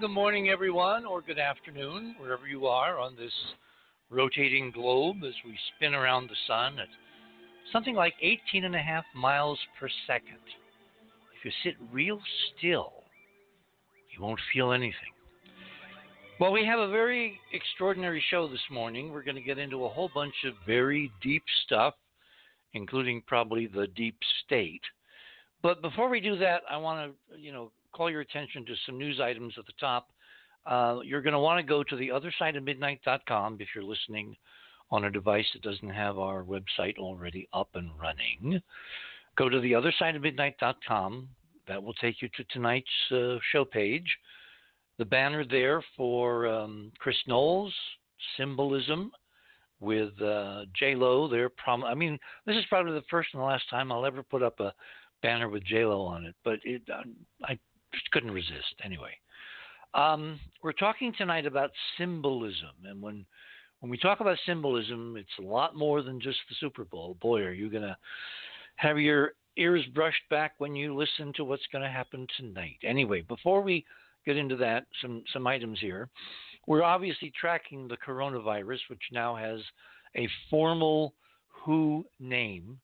Good morning, everyone, or good afternoon, wherever you are on this rotating globe as we spin around the sun at something like 18 and a half miles per second. If you sit real still, you won't feel anything. Well, we have a very extraordinary show this morning. We're going to get into a whole bunch of very deep stuff, including probably the deep state. But before we do that, I want to, you know, call your attention to some news items at the top. Uh, you're going to want to go to the other side of midnight.com if you're listening on a device that doesn't have our website already up and running. Go to the other side of midnight.com. That will take you to tonight's uh, show page. The banner there for um, Chris Knowles, symbolism with uh, J Lo. Prom- I mean, this is probably the first and the last time I'll ever put up a banner with J Lo on it, but it, uh, I just couldn't resist anyway. Um, we're talking tonight about symbolism, and when when we talk about symbolism, it's a lot more than just the Super Bowl. Boy, are you gonna have your ears brushed back when you listen to what's going to happen tonight. Anyway, before we get into that, some some items here. We're obviously tracking the coronavirus, which now has a formal WHO name.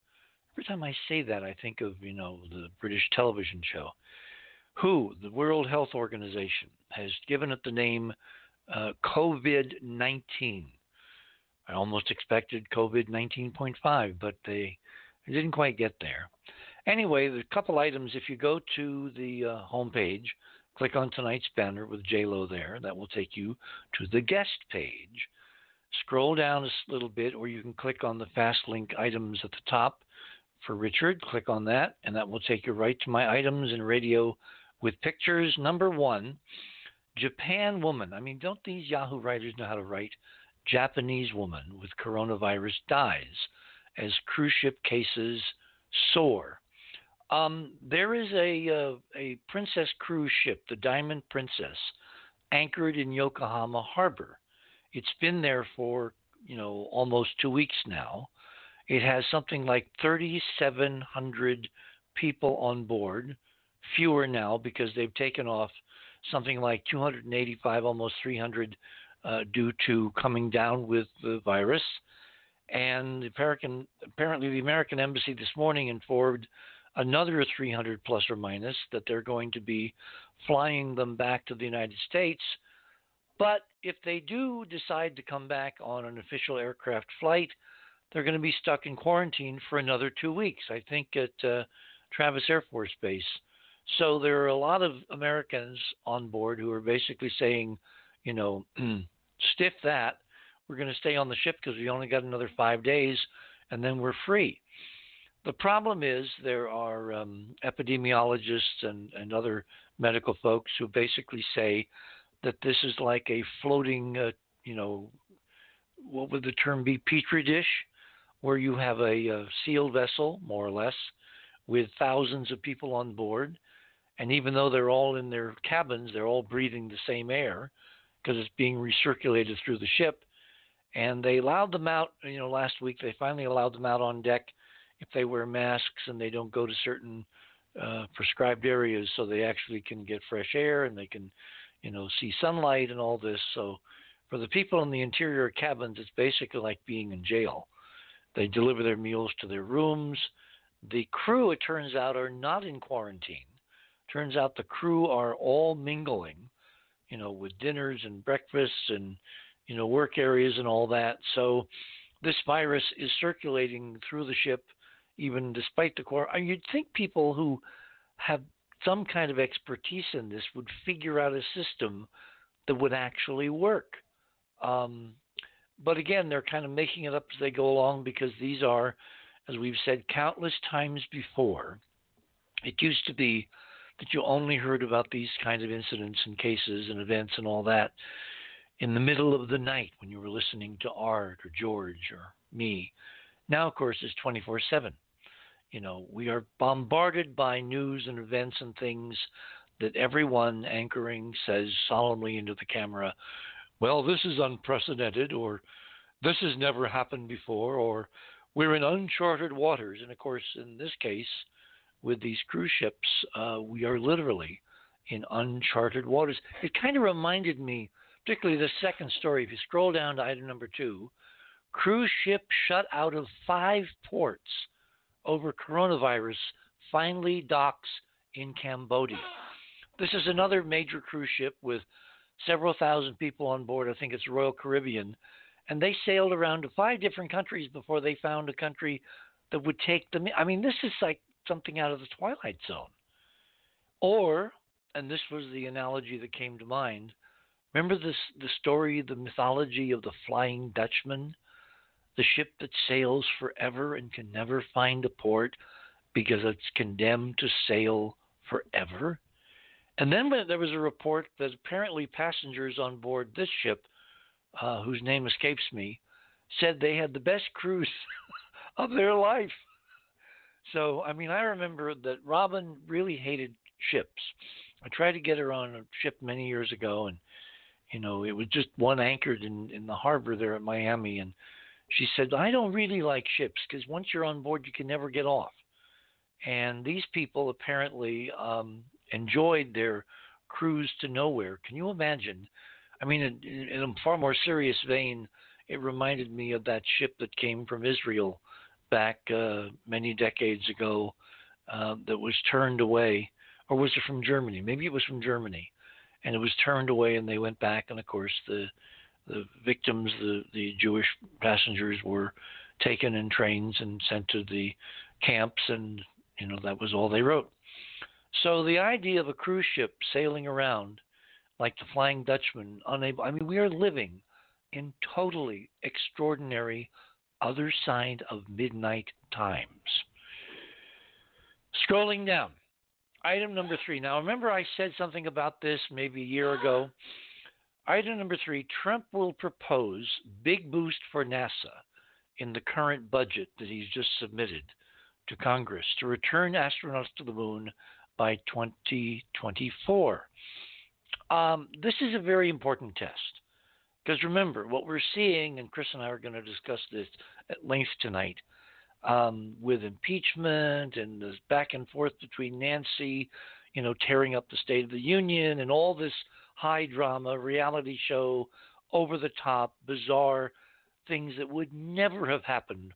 Every time I say that, I think of you know the British television show. WHO, the World Health Organization, has given it the name uh, COVID 19. I almost expected COVID 19.5, but they didn't quite get there. Anyway, there's a couple items. If you go to the uh, homepage, click on tonight's banner with JLo there. That will take you to the guest page. Scroll down a little bit, or you can click on the fast link items at the top for Richard. Click on that, and that will take you right to my items and radio with pictures. Number one, Japan woman. I mean, don't these Yahoo writers know how to write? Japanese woman with coronavirus dies as cruise ship cases soar. Um, there is a uh, a Princess cruise ship, the Diamond Princess, anchored in Yokohama Harbor. It's been there for you know almost two weeks now. It has something like 3,700 people on board fewer now because they've taken off something like 285, almost 300, uh, due to coming down with the virus. And the American, apparently, the American embassy this morning informed another 300 plus or minus that they're going to be flying them back to the United States. But if they do decide to come back on an official aircraft flight, they're going to be stuck in quarantine for another two weeks. I think at uh, Travis Air Force Base. So there are a lot of Americans on board who are basically saying, you know, stiff that. We're going to stay on the ship because we only got another five days and then we're free. The problem is there are um, epidemiologists and, and other medical folks who basically say that this is like a floating, uh, you know, what would the term be, petri dish, where you have a, a sealed vessel, more or less, with thousands of people on board and even though they're all in their cabins, they're all breathing the same air because it's being recirculated through the ship. And they allowed them out, you know, last week they finally allowed them out on deck if they wear masks and they don't go to certain uh, prescribed areas so they actually can get fresh air and they can, you know, see sunlight and all this. So for the people in the interior cabins, it's basically like being in jail. They deliver their meals to their rooms. The crew, it turns out, are not in quarantine. Turns out the crew are all mingling, you know, with dinners and breakfasts and, you know, work areas and all that. So this virus is circulating through the ship, even despite the core. You'd think people who have some kind of expertise in this would figure out a system that would actually work. Um, but again, they're kind of making it up as they go along because these are, as we've said countless times before, it used to be that you only heard about these kinds of incidents and cases and events and all that in the middle of the night when you were listening to Art or George or me. Now, of course, it's 24 7. You know, we are bombarded by news and events and things that everyone anchoring says solemnly into the camera, well, this is unprecedented, or this has never happened before, or we're in uncharted waters. And of course, in this case, with these cruise ships, uh, we are literally in uncharted waters. It kind of reminded me, particularly the second story. If you scroll down to item number two, cruise ship shut out of five ports over coronavirus finally docks in Cambodia. This is another major cruise ship with several thousand people on board. I think it's Royal Caribbean. And they sailed around to five different countries before they found a country that would take them. I mean, this is like something out of the Twilight Zone. Or, and this was the analogy that came to mind. Remember this the story, the mythology of the Flying Dutchman, the ship that sails forever and can never find a port because it's condemned to sail forever. And then there was a report that apparently passengers on board this ship, uh, whose name escapes me, said they had the best cruise of their life. So, I mean, I remember that Robin really hated ships. I tried to get her on a ship many years ago, and you know, it was just one anchored in in the harbor there at Miami, and she said, "I don't really like ships because once you're on board, you can never get off." And these people apparently um, enjoyed their cruise to nowhere. Can you imagine? I mean, in, in a far more serious vein, it reminded me of that ship that came from Israel back uh, many decades ago uh, that was turned away, or was it from Germany? Maybe it was from Germany, and it was turned away, and they went back, and of course the the victims, the the Jewish passengers, were taken in trains and sent to the camps, and you know that was all they wrote. So the idea of a cruise ship sailing around like the Flying Dutchman, unable, I mean, we are living in totally extraordinary other side of midnight times. Scrolling down, item number three. Now, remember, I said something about this maybe a year ago. Item number three Trump will propose big boost for NASA in the current budget that he's just submitted to Congress to return astronauts to the moon by 2024. Um, this is a very important test because remember, what we're seeing, and Chris and I are going to discuss this at length tonight, um, with impeachment and this back and forth between Nancy, you know, tearing up the State of the Union and all this high drama, reality show, over the top, bizarre things that would never have happened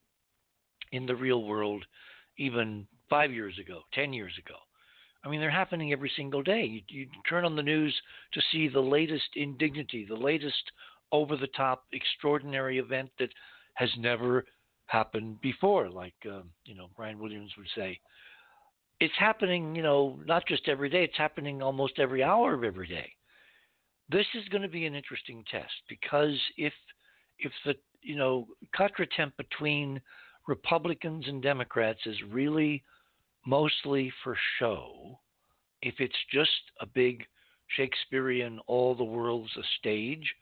in the real world even five years ago, 10 years ago. I mean, they're happening every single day. You, you turn on the news to see the latest indignity, the latest over the top, extraordinary event that has never happened before, like, uh, you know, Brian Williams would say. It's happening, you know, not just every day, it's happening almost every hour of every day. This is going to be an interesting test because if if the you know contretemps between Republicans and Democrats is really mostly for show, if it's just a big Shakespearean all the world's a stage,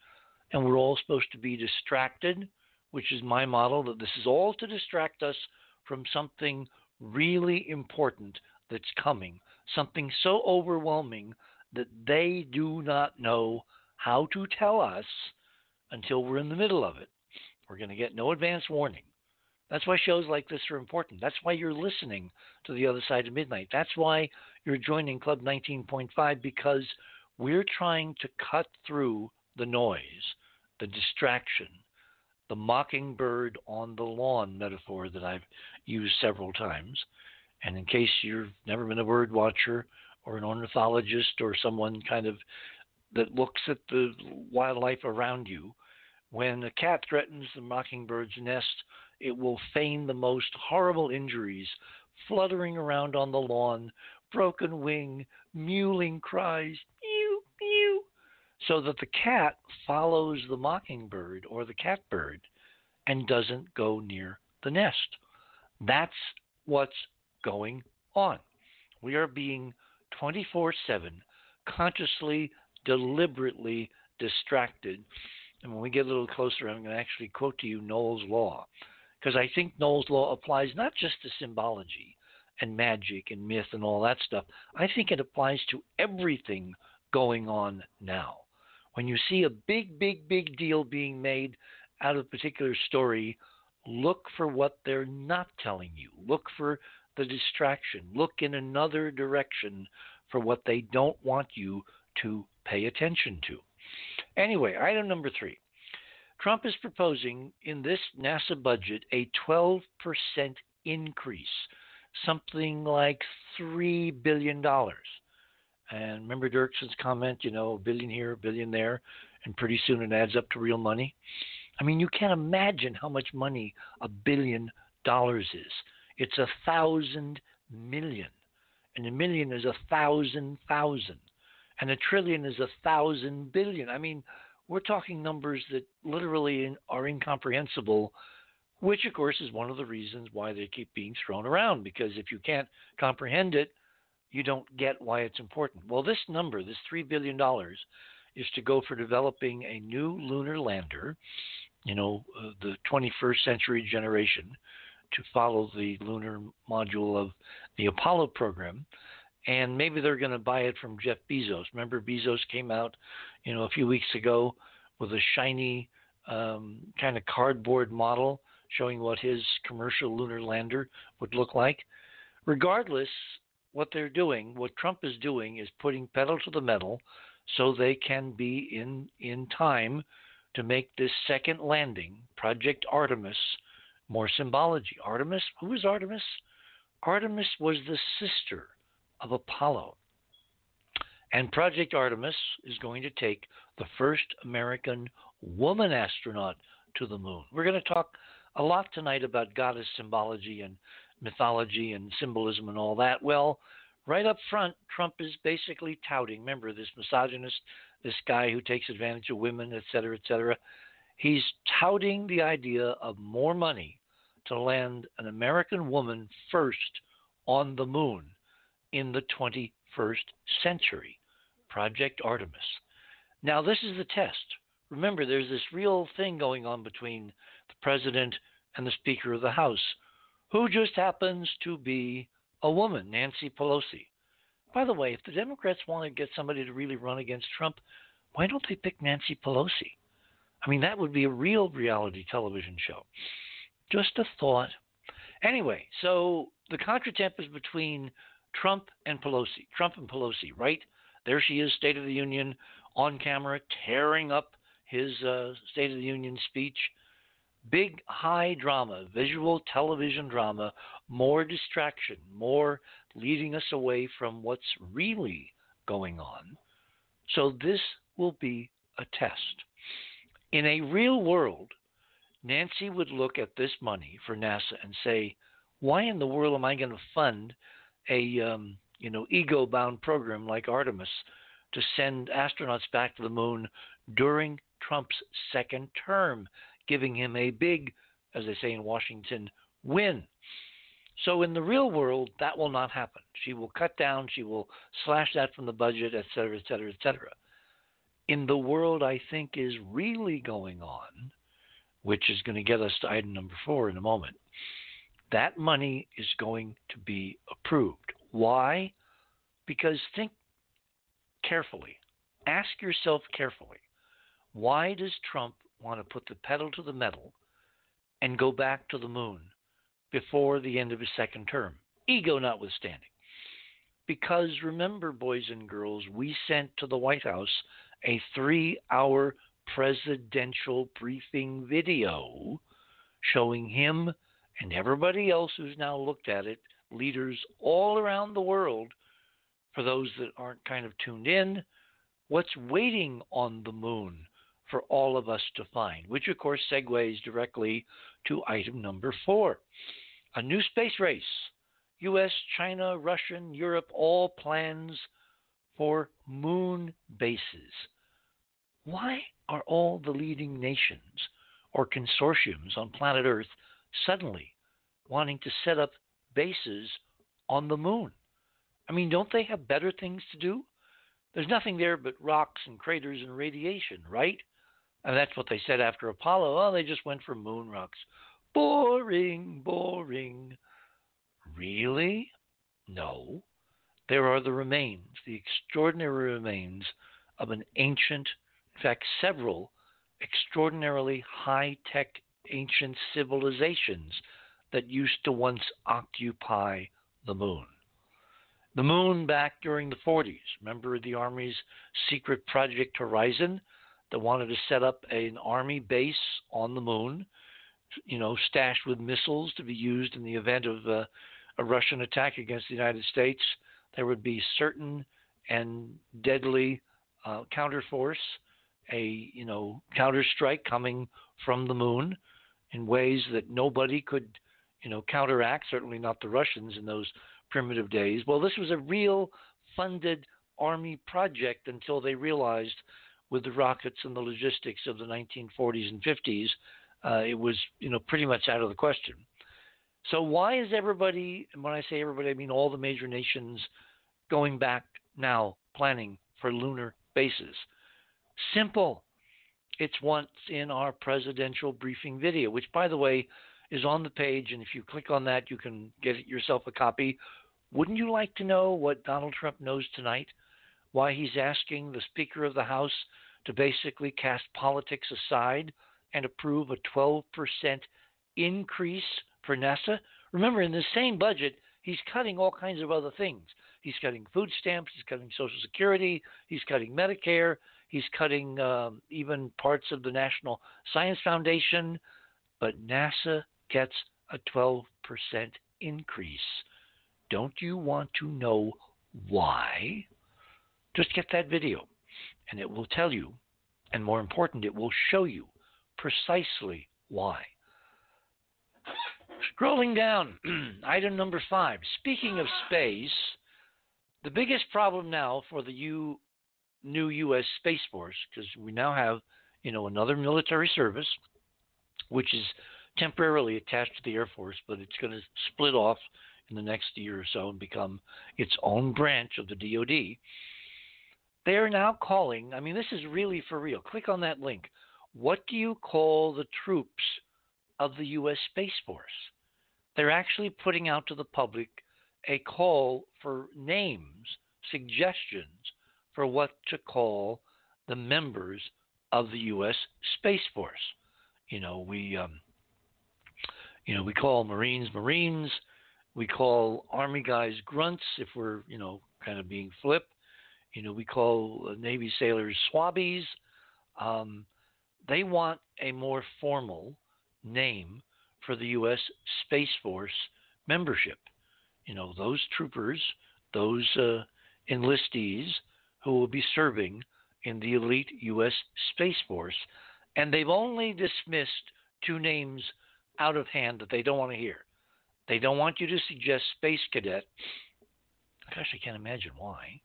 and we're all supposed to be distracted, which is my model that this is all to distract us from something really important that's coming, something so overwhelming that they do not know how to tell us until we're in the middle of it. We're going to get no advance warning. That's why shows like this are important. That's why you're listening to the other side of midnight. That's why you're joining Club 19.5 because we're trying to cut through the noise, the distraction, the mockingbird on the lawn metaphor that I've used several times. And in case you've never been a bird watcher or an ornithologist or someone kind of that looks at the wildlife around you, when a cat threatens the mockingbird's nest, it will feign the most horrible injuries, fluttering around on the lawn, broken wing, mewling cries, so that the cat follows the mockingbird or the catbird and doesn't go near the nest. That's what's going on. We are being 24 7 consciously, deliberately distracted. And when we get a little closer, I'm going to actually quote to you Knowles' Law, because I think Knowles' Law applies not just to symbology and magic and myth and all that stuff. I think it applies to everything going on now. When you see a big, big, big deal being made out of a particular story, look for what they're not telling you. Look for the distraction. Look in another direction for what they don't want you to pay attention to. Anyway, item number three Trump is proposing in this NASA budget a 12% increase, something like $3 billion. And remember Dirksen's comment, you know, a billion here, a billion there, and pretty soon it adds up to real money. I mean, you can't imagine how much money a billion dollars is. It's a thousand million, and a million is a thousand thousand, and a trillion is a thousand billion. I mean, we're talking numbers that literally are incomprehensible, which, of course, is one of the reasons why they keep being thrown around. Because if you can't comprehend it, you don't get why it's important. Well, this number, this $3 billion, is to go for developing a new lunar lander, you know, uh, the 21st century generation, to follow the lunar module of the Apollo program. And maybe they're going to buy it from Jeff Bezos. Remember, Bezos came out, you know, a few weeks ago with a shiny um, kind of cardboard model showing what his commercial lunar lander would look like. Regardless, what they're doing, what Trump is doing, is putting pedal to the metal so they can be in in time to make this second landing, Project Artemis, more symbology. Artemis, who was Artemis? Artemis was the sister of Apollo. And Project Artemis is going to take the first American woman astronaut to the moon. We're going to talk a lot tonight about goddess symbology and mythology and symbolism and all that. Well, right up front, Trump is basically touting, remember, this misogynist, this guy who takes advantage of women, et cetera, et cetera. He's touting the idea of more money to land an American woman first on the moon in the 21st century. Project Artemis. Now, this is the test. Remember, there's this real thing going on between the president and the Speaker of the House, who just happens to be a woman, Nancy Pelosi. By the way, if the Democrats want to get somebody to really run against Trump, why don't they pick Nancy Pelosi? I mean, that would be a real reality television show. Just a thought. Anyway, so the contratemp is between Trump and Pelosi. Trump and Pelosi, right? There she is, State of the Union, on camera, tearing up his uh, State of the Union speech. Big, high drama, visual television drama, more distraction, more leading us away from what's really going on. So, this will be a test. In a real world, Nancy would look at this money for NASA and say, why in the world am I going to fund a um, you know ego bound program like Artemis to send astronauts back to the moon during Trump's second term, giving him a big, as they say in Washington, win. So in the real world, that will not happen. She will cut down, she will slash that from the budget, et cetera, et cetera, et cetera. In the world I think is really going on, which is going to get us to item number four in a moment, that money is going to be approved. Why? Because think carefully. Ask yourself carefully. Why does Trump want to put the pedal to the metal and go back to the moon before the end of his second term? Ego notwithstanding. Because remember, boys and girls, we sent to the White House a three hour presidential briefing video showing him and everybody else who's now looked at it, leaders all around the world, for those that aren't kind of tuned in, what's waiting on the moon for all of us to find, which of course segues directly to item number four a new space race. US, China, Russian, Europe, all plans for moon bases. Why are all the leading nations or consortiums on planet Earth suddenly wanting to set up bases on the moon. I mean, don't they have better things to do? There's nothing there but rocks and craters and radiation, right? And that's what they said after Apollo. Oh, they just went for moon rocks. Boring, boring. Really? No. There are the remains, the extraordinary remains of an ancient, in fact, several extraordinarily high tech ancient civilizations that used to once occupy the moon. The moon back during the 40s. Remember the Army's secret Project Horizon that wanted to set up an Army base on the moon, you know, stashed with missiles to be used in the event of uh, a Russian attack against the United States. There would be certain and deadly uh, counterforce, a you know counterstrike coming from the moon in ways that nobody could you know counteract. Certainly not the Russians in those primitive days. Well, this was a real funded army project until they realized with the rockets and the logistics of the 1940s and 50s, uh, it was you know pretty much out of the question. So why is everybody, and when I say everybody, I mean all the major nations, going back now planning for lunar bases? Simple. It's once in our presidential briefing video, which, by the way, is on the page. And if you click on that, you can get yourself a copy. Wouldn't you like to know what Donald Trump knows tonight? Why he's asking the Speaker of the House to basically cast politics aside and approve a 12% increase for NASA? Remember, in the same budget, he's cutting all kinds of other things. He's cutting food stamps, he's cutting Social Security, he's cutting Medicare, he's cutting um, even parts of the National Science Foundation, but NASA gets a 12% increase. Don't you want to know why? Just get that video, and it will tell you, and more important, it will show you precisely why. Scrolling down, item number five. Speaking of space, the biggest problem now for the U, new U.S. Space Force, because we now have, you know, another military service, which is temporarily attached to the Air Force, but it's going to split off in the next year or so and become its own branch of the DoD. They are now calling. I mean, this is really for real. Click on that link. What do you call the troops of the U.S. Space Force? They're actually putting out to the public a call for names, suggestions for what to call the members of the U.S. Space Force. You know, we, um, you know, we call Marines Marines. We call Army guys grunts if we're, you know, kind of being flip. You know, we call Navy sailors swabbies. Um, they want a more formal name for the U.S. Space Force membership you know, those troopers, those uh, enlistees who will be serving in the elite U.S. Space Force. And they've only dismissed two names out of hand that they don't want to hear. They don't want you to suggest Space Cadet. Gosh, I can't imagine why.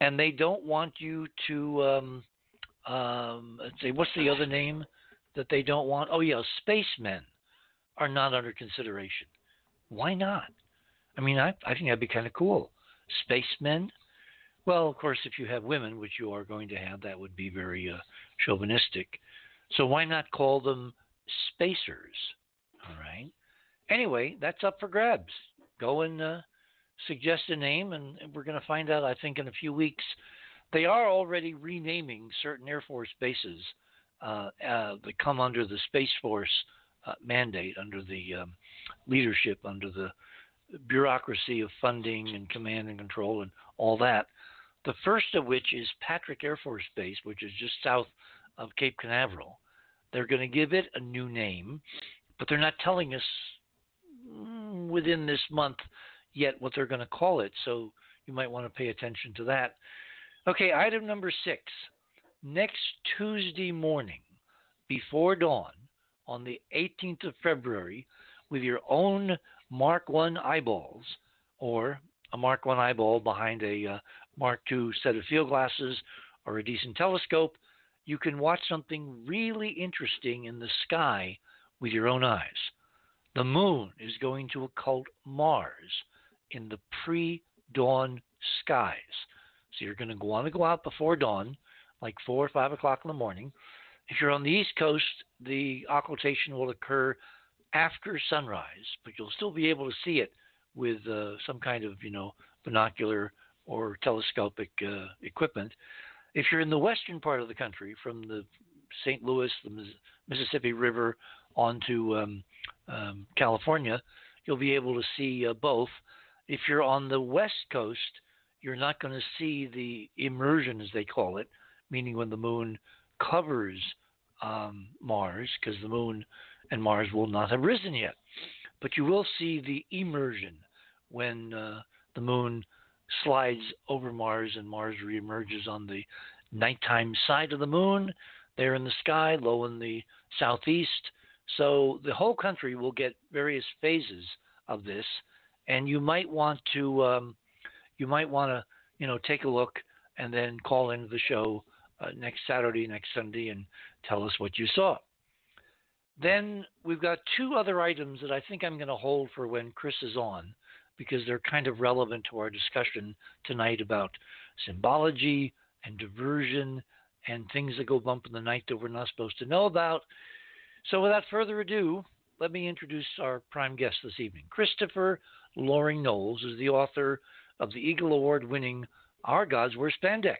And they don't want you to, um, um, let's say, what's the other name that they don't want? Oh, yeah, spacemen are not under consideration. Why not? I mean, I, I think that'd be kind of cool. Spacemen. Well, of course, if you have women, which you are going to have, that would be very uh, chauvinistic. So why not call them spacers? All right. Anyway, that's up for grabs. Go and uh, suggest a name, and we're going to find out, I think, in a few weeks. They are already renaming certain Air Force bases uh, uh, that come under the Space Force uh, mandate, under the um, leadership, under the bureaucracy of funding and command and control and all that. The first of which is Patrick Air Force Base, which is just south of Cape Canaveral. They're going to give it a new name, but they're not telling us mm, within this month yet what they're going to call it. So you might want to pay attention to that. Okay, item number six. Next Tuesday morning, before dawn, on the 18th of February, with your own Mark One eyeballs, or a Mark One eyeball behind a uh, Mark Two set of field glasses or a decent telescope, you can watch something really interesting in the sky with your own eyes. The moon is going to occult Mars in the pre dawn skies. So you're going to want to go out before dawn, like 4 or 5 o'clock in the morning. If you're on the East Coast, the occultation will occur after sunrise, but you'll still be able to see it with uh, some kind of you know binocular or telescopic uh, equipment. If you're in the western part of the country, from the St. Louis, the Mississippi River onto um, um, California, you'll be able to see uh, both. If you're on the west coast, you're not going to see the immersion, as they call it, meaning when the moon covers um, Mars, because the moon and Mars will not have risen yet. But you will see the emersion when uh, the moon slides over Mars and Mars reemerges on the nighttime side of the moon, there in the sky, low in the southeast. So the whole country will get various phases of this, and you might want to um, you might want to you know take a look and then call into the show uh, next Saturday, next Sunday, and tell us what you saw. Then we've got two other items that I think I'm going to hold for when Chris is on because they're kind of relevant to our discussion tonight about symbology and diversion and things that go bump in the night that we're not supposed to know about. So, without further ado, let me introduce our prime guest this evening. Christopher Loring Knowles is the author of the Eagle Award winning Our Gods Wear Spandex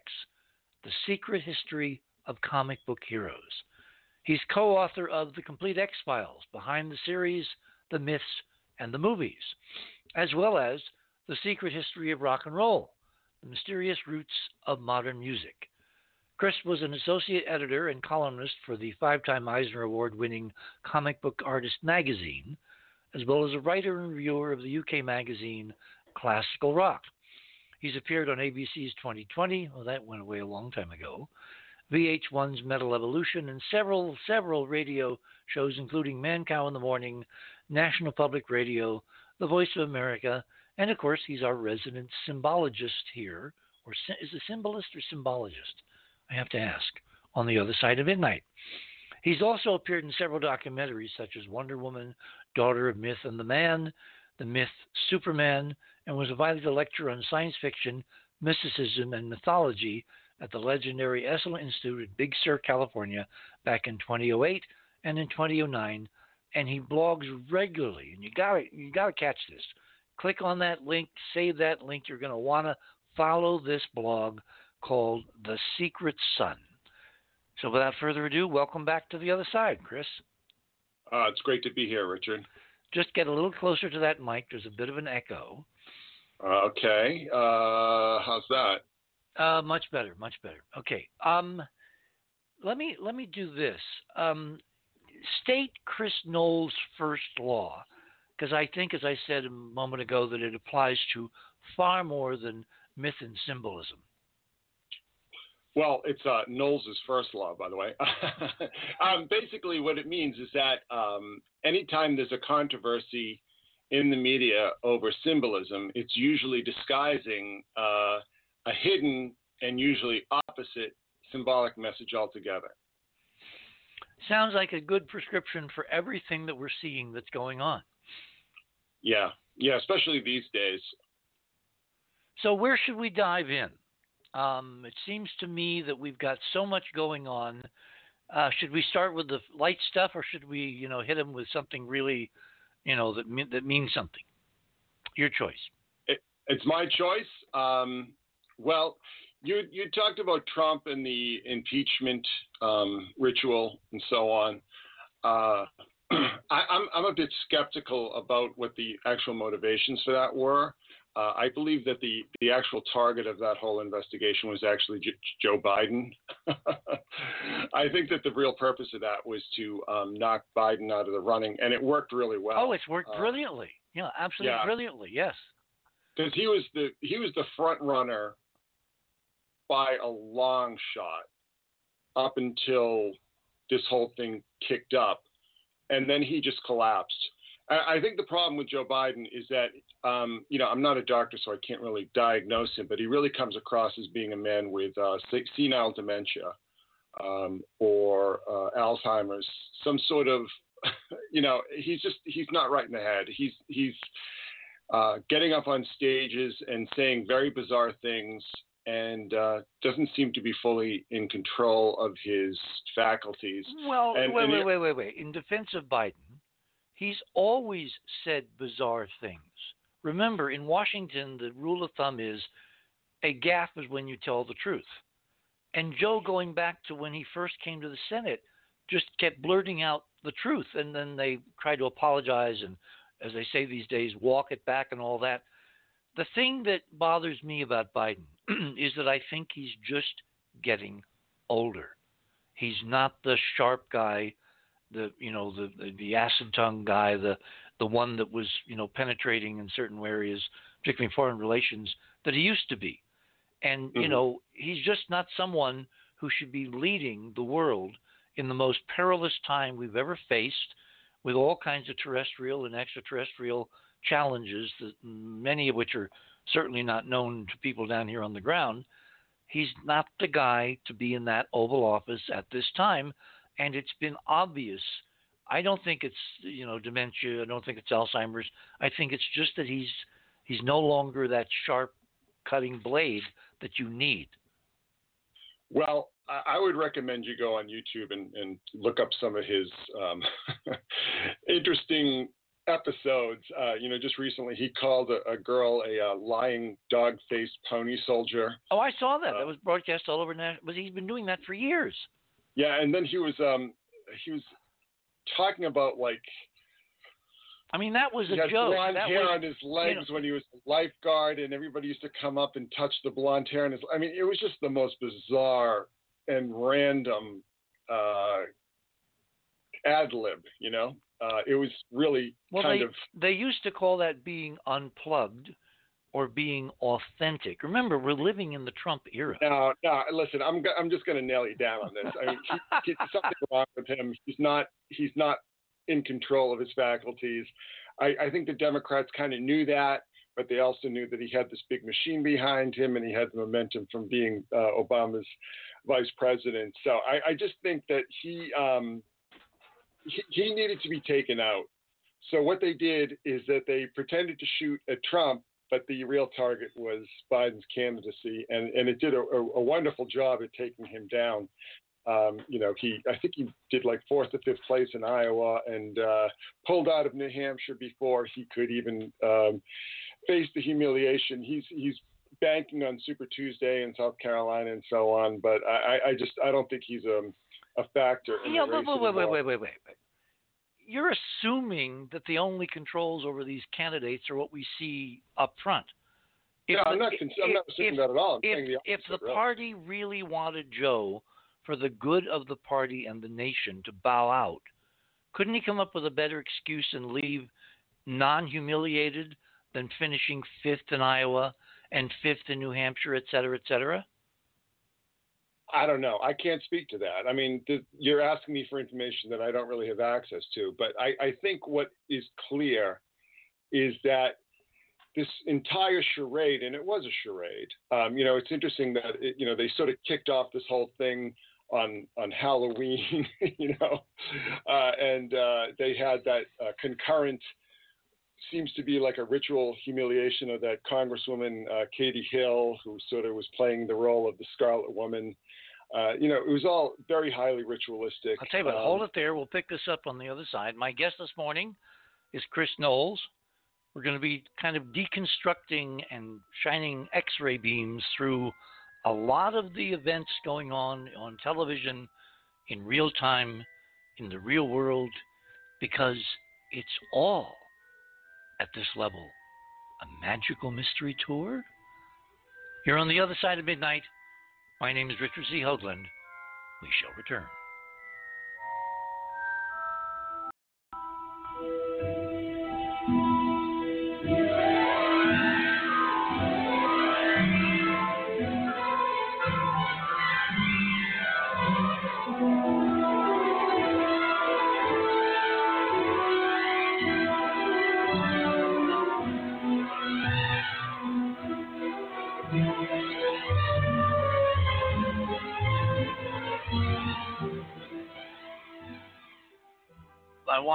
The Secret History of Comic Book Heroes. He's co author of The Complete X Files Behind the Series, the Myths, and the Movies as well as The Secret History of Rock and Roll The Mysterious Roots of Modern Music. Chris was an associate editor and columnist for the five time Eisner Award winning Comic Book Artist magazine, as well as a writer and reviewer of the UK magazine Classical Rock. He's appeared on ABC's 2020, well, that went away a long time ago, VH1's Metal Evolution, and several, several radio shows, including Mancow in the Morning, National Public Radio, the Voice of America, and of course, he's our resident symbologist here. Or is a symbolist or symbologist? I have to ask. On the other side of midnight. He's also appeared in several documentaries such as Wonder Woman, Daughter of Myth and the Man, The Myth Superman, and was invited to lecture on science fiction, mysticism, and mythology at the legendary Esalen Institute in Big Sur, California, back in 2008 and in 2009 and he blogs regularly. And you got you got to catch this. Click on that link, save that link. You're going to want to follow this blog called The Secret Sun. So without further ado, welcome back to the other side, Chris. Uh, it's great to be here, Richard. Just get a little closer to that mic. There's a bit of an echo. Uh, okay. Uh, how's that? Uh, much better, much better. Okay. Um, let me let me do this. Um, state Chris Knowles' first law, because I think, as I said a moment ago, that it applies to far more than myth and symbolism. Well, it's uh, Knowles' first law, by the way. um, basically, what it means is that um, anytime there's a controversy in the media over symbolism, it's usually disguising uh, a hidden and usually opposite symbolic message altogether. Sounds like a good prescription for everything that we're seeing that's going on. Yeah, yeah, especially these days. So, where should we dive in? Um, it seems to me that we've got so much going on. Uh, should we start with the light stuff, or should we, you know, hit them with something really, you know, that that means something? Your choice. It, it's my choice. Um, well, you you talked about Trump and the impeachment um, ritual and so on. Uh, I, I'm, I'm a bit skeptical about what the actual motivations for that were. Uh, I believe that the, the actual target of that whole investigation was actually J- Joe Biden. I think that the real purpose of that was to um, knock Biden out of the running, and it worked really well. Oh, it's worked uh, brilliantly. Yeah, absolutely yeah. brilliantly. Yes. Because he was the he was the front runner by a long shot up until this whole thing kicked up. And then he just collapsed. I think the problem with Joe Biden is that, um, you know, I'm not a doctor, so I can't really diagnose him, but he really comes across as being a man with uh, senile dementia um, or uh, Alzheimer's, some sort of, you know, he's just, he's not right in the head. He's, he's uh, getting up on stages and saying very bizarre things and uh, doesn't seem to be fully in control of his faculties. Well, and, wait, and wait, wait, wait, wait. In defense of Biden, he's always said bizarre things. Remember, in Washington, the rule of thumb is a gaffe is when you tell the truth. And Joe, going back to when he first came to the Senate, just kept blurting out the truth, and then they tried to apologize and, as they say these days, walk it back and all that. The thing that bothers me about Biden is that I think he's just getting older. He's not the sharp guy, the you know the the, acid tongue guy, the the one that was you know penetrating in certain areas, particularly in foreign relations, that he used to be. And mm-hmm. you know he's just not someone who should be leading the world in the most perilous time we've ever faced, with all kinds of terrestrial and extraterrestrial challenges, that many of which are certainly not known to people down here on the ground. He's not the guy to be in that Oval Office at this time, and it's been obvious. I don't think it's you know dementia. I don't think it's Alzheimer's. I think it's just that he's he's no longer that sharp cutting blade that you need. Well, I would recommend you go on YouTube and, and look up some of his um, interesting episodes. Uh, you know, just recently he called a, a girl a uh, lying dog-faced pony soldier. Oh, I saw that. Uh, that was broadcast all over. But he's been doing that for years. Yeah, and then he was um, he was talking about like. I mean, that was he a had joke. Blonde that hair was, on his legs you know, when he was a lifeguard, and everybody used to come up and touch the blonde hair on his. I mean, it was just the most bizarre and random uh, ad lib, you know uh, it was really well, kind they, of. They used to call that being unplugged or being authentic. Remember, we're living in the Trump era. No, no. Listen, I'm I'm just going to nail you down on this. I mean, he, he, something wrong with him. He's not he's not in control of his faculties. I, I think the Democrats kind of knew that, but they also knew that he had this big machine behind him, and he had the momentum from being uh, Obama's vice president. So I, I just think that he. Um, he, he needed to be taken out. So what they did is that they pretended to shoot at Trump, but the real target was Biden's candidacy, and, and it did a, a, wonderful job at taking him down. Um, you know, he I think he did like fourth or fifth place in Iowa, and uh, pulled out of New Hampshire before he could even um, face the humiliation. He's he's banking on Super Tuesday in South Carolina and so on, but I, I just I don't think he's a a factor in yeah, wait, wait, wait, wait, wait, wait, wait. You're assuming that the only controls over these candidates are what we see up front. If no, I'm not, if, I'm not assuming if, that at all. I'm if, the if the really. party really wanted Joe for the good of the party and the nation to bow out, couldn't he come up with a better excuse and leave non humiliated than finishing fifth in Iowa and fifth in New Hampshire, et cetera, et cetera? I don't know. I can't speak to that. I mean, th- you're asking me for information that I don't really have access to. But I, I think what is clear is that this entire charade, and it was a charade. Um, you know, it's interesting that it, you know they sort of kicked off this whole thing on on Halloween. You know, uh, and uh, they had that uh, concurrent seems to be like a ritual humiliation of that Congresswoman uh, Katie Hill, who sort of was playing the role of the Scarlet Woman. Uh, you know, it was all very highly ritualistic. I'll tell you what, um, hold it there. We'll pick this up on the other side. My guest this morning is Chris Knowles. We're going to be kind of deconstructing and shining x ray beams through a lot of the events going on on television in real time, in the real world, because it's all at this level a magical mystery tour? You're on the other side of midnight. My name is Richard C. Hoagland. We shall return.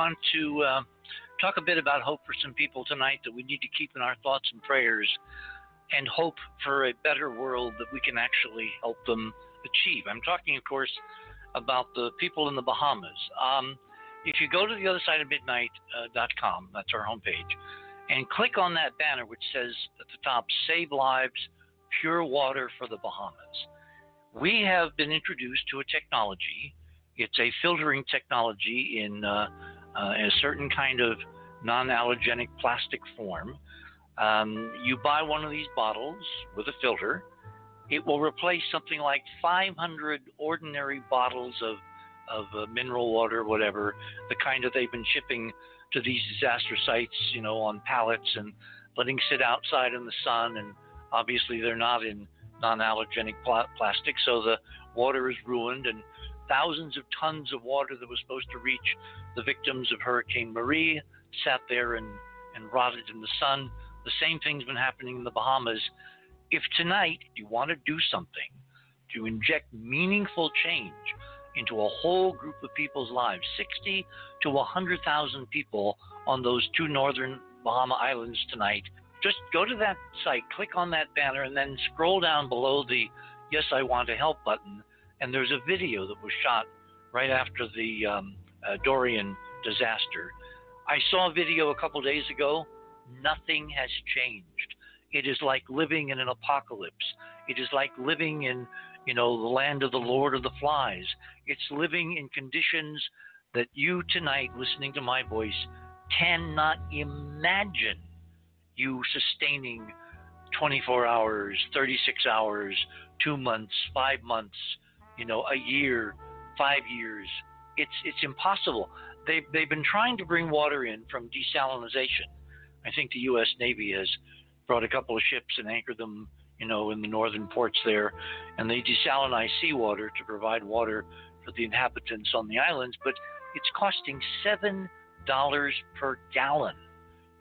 Want to uh, talk a bit about hope for some people tonight that we need to keep in our thoughts and prayers and hope for a better world that we can actually help them achieve. I'm talking, of course, about the people in the Bahamas. Um, if you go to the other side of midnight.com, uh, that's our homepage, and click on that banner which says at the top, Save Lives, Pure Water for the Bahamas. We have been introduced to a technology. It's a filtering technology in uh, uh, a certain kind of non allergenic plastic form Um, you buy one of these bottles with a filter, it will replace something like 500 ordinary bottles of of uh, mineral water, whatever, the kind that they've been shipping to these disaster sites, you know, on pallets and letting sit outside in the sun. And obviously, they're not in non-allergenic pl- plastic, so the water is ruined. And thousands of tons of water that was supposed to reach the victims of Hurricane Maria sat there and, and rotted in the sun. The same thing's been happening in the Bahamas. If tonight you want to do something to inject meaningful change into a whole group of people's lives, 60 to 100,000 people on those two northern Bahama Islands tonight, just go to that site, click on that banner, and then scroll down below the Yes, I Want to Help button. And there's a video that was shot right after the um, uh, Dorian disaster. I saw a video a couple days ago. Nothing has changed. It is like living in an apocalypse. It is like living in, you know, the land of the Lord of the Flies. It's living in conditions that you tonight, listening to my voice, cannot imagine you sustaining 24 hours, 36 hours, two months, five months, you know, a year, five years. It's it's impossible. They've they've been trying to bring water in from desalination. I think the U.S. Navy has brought a couple of ships and anchored them, you know, in the northern ports there, and they desalinize seawater to provide water for the inhabitants on the islands. But it's costing seven dollars per gallon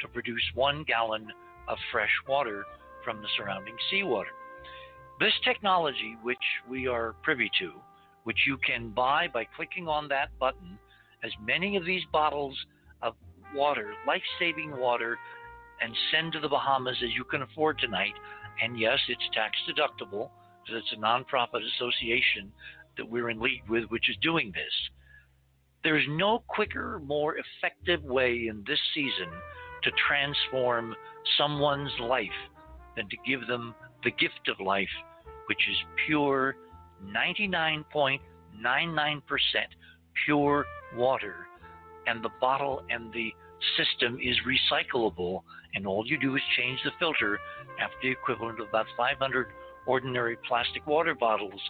to produce one gallon of fresh water from the surrounding seawater. This technology, which we are privy to, which you can buy by clicking on that button, as many of these bottles of water, life saving water, and send to the Bahamas as you can afford tonight. And yes, it's tax deductible because it's a nonprofit association that we're in league with, which is doing this. There's no quicker, more effective way in this season to transform someone's life than to give them the gift of life, which is pure 99.99% pure water. And the bottle and the system is recyclable, and all you do is change the filter after the equivalent of about 500 ordinary plastic water bottles,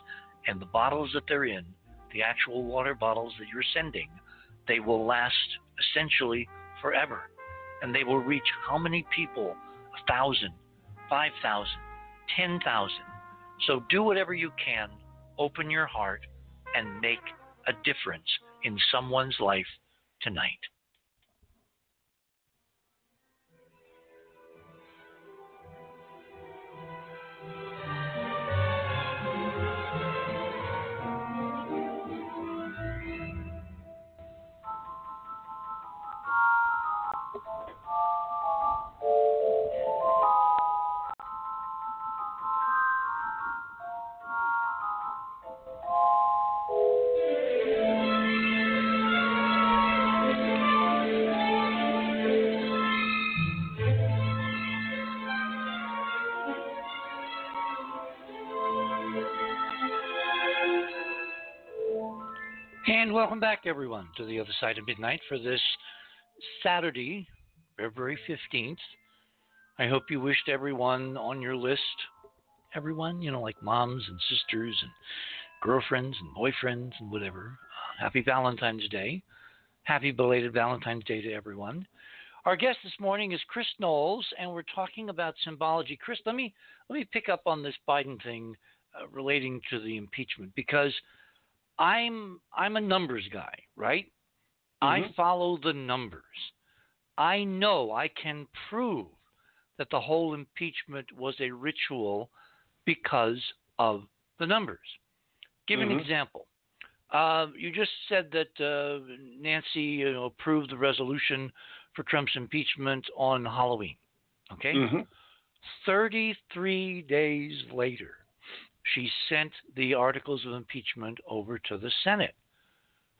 and the bottles that they're in, the actual water bottles that you're sending, they will last essentially forever. And they will reach how many people? A thousand, five thousand, ten thousand. So do whatever you can, open your heart, and make a difference in someone's life tonight. Welcome back, everyone, to the other side of midnight for this Saturday, February 15th. I hope you wished everyone on your list, everyone, you know, like moms and sisters and girlfriends and boyfriends and whatever, happy Valentine's Day. Happy belated Valentine's Day to everyone. Our guest this morning is Chris Knowles, and we're talking about symbology. Chris, let me let me pick up on this Biden thing uh, relating to the impeachment because I'm I'm a numbers guy, right? Mm-hmm. I follow the numbers. I know I can prove that the whole impeachment was a ritual because of the numbers. Give mm-hmm. an example. Uh, you just said that uh, Nancy you know, approved the resolution for Trump's impeachment on Halloween. Okay? Mm-hmm. 33 days later, she sent the articles of impeachment over to the Senate.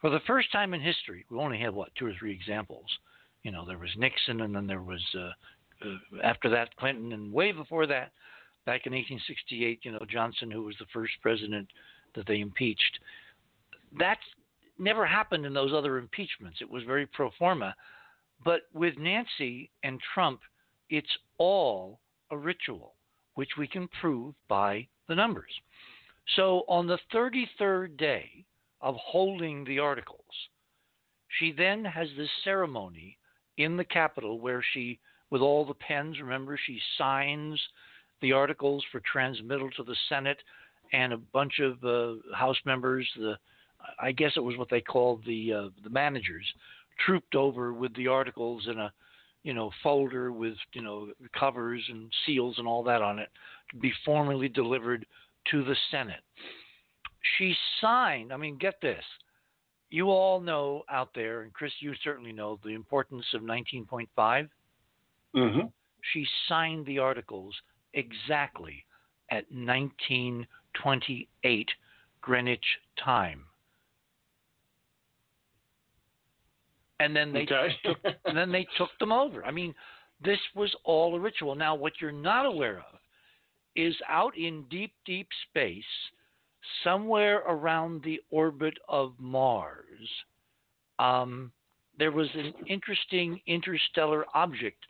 For the first time in history, we only have, what, two or three examples. You know, there was Nixon, and then there was, uh, uh, after that, Clinton, and way before that, back in 1868, you know, Johnson, who was the first president that they impeached. That never happened in those other impeachments. It was very pro forma. But with Nancy and Trump, it's all a ritual, which we can prove by the numbers. So on the 33rd day of holding the articles, she then has this ceremony in the Capitol where she, with all the pens, remember, she signs the articles for transmittal to the Senate, and a bunch of uh, House members, the I guess it was what they called the uh, the managers, trooped over with the articles in a you know folder with you know covers and seals and all that on it to be formally delivered to the Senate. She signed. I mean, get this. You all know out there, and Chris, you certainly know the importance of 19.5. Mm-hmm. She signed the articles exactly at 1928 Greenwich time. And then they okay. took, and then they took them over. I mean, this was all a ritual. Now, what you're not aware of is out in deep, deep space, somewhere around the orbit of Mars, um, there was an interesting interstellar object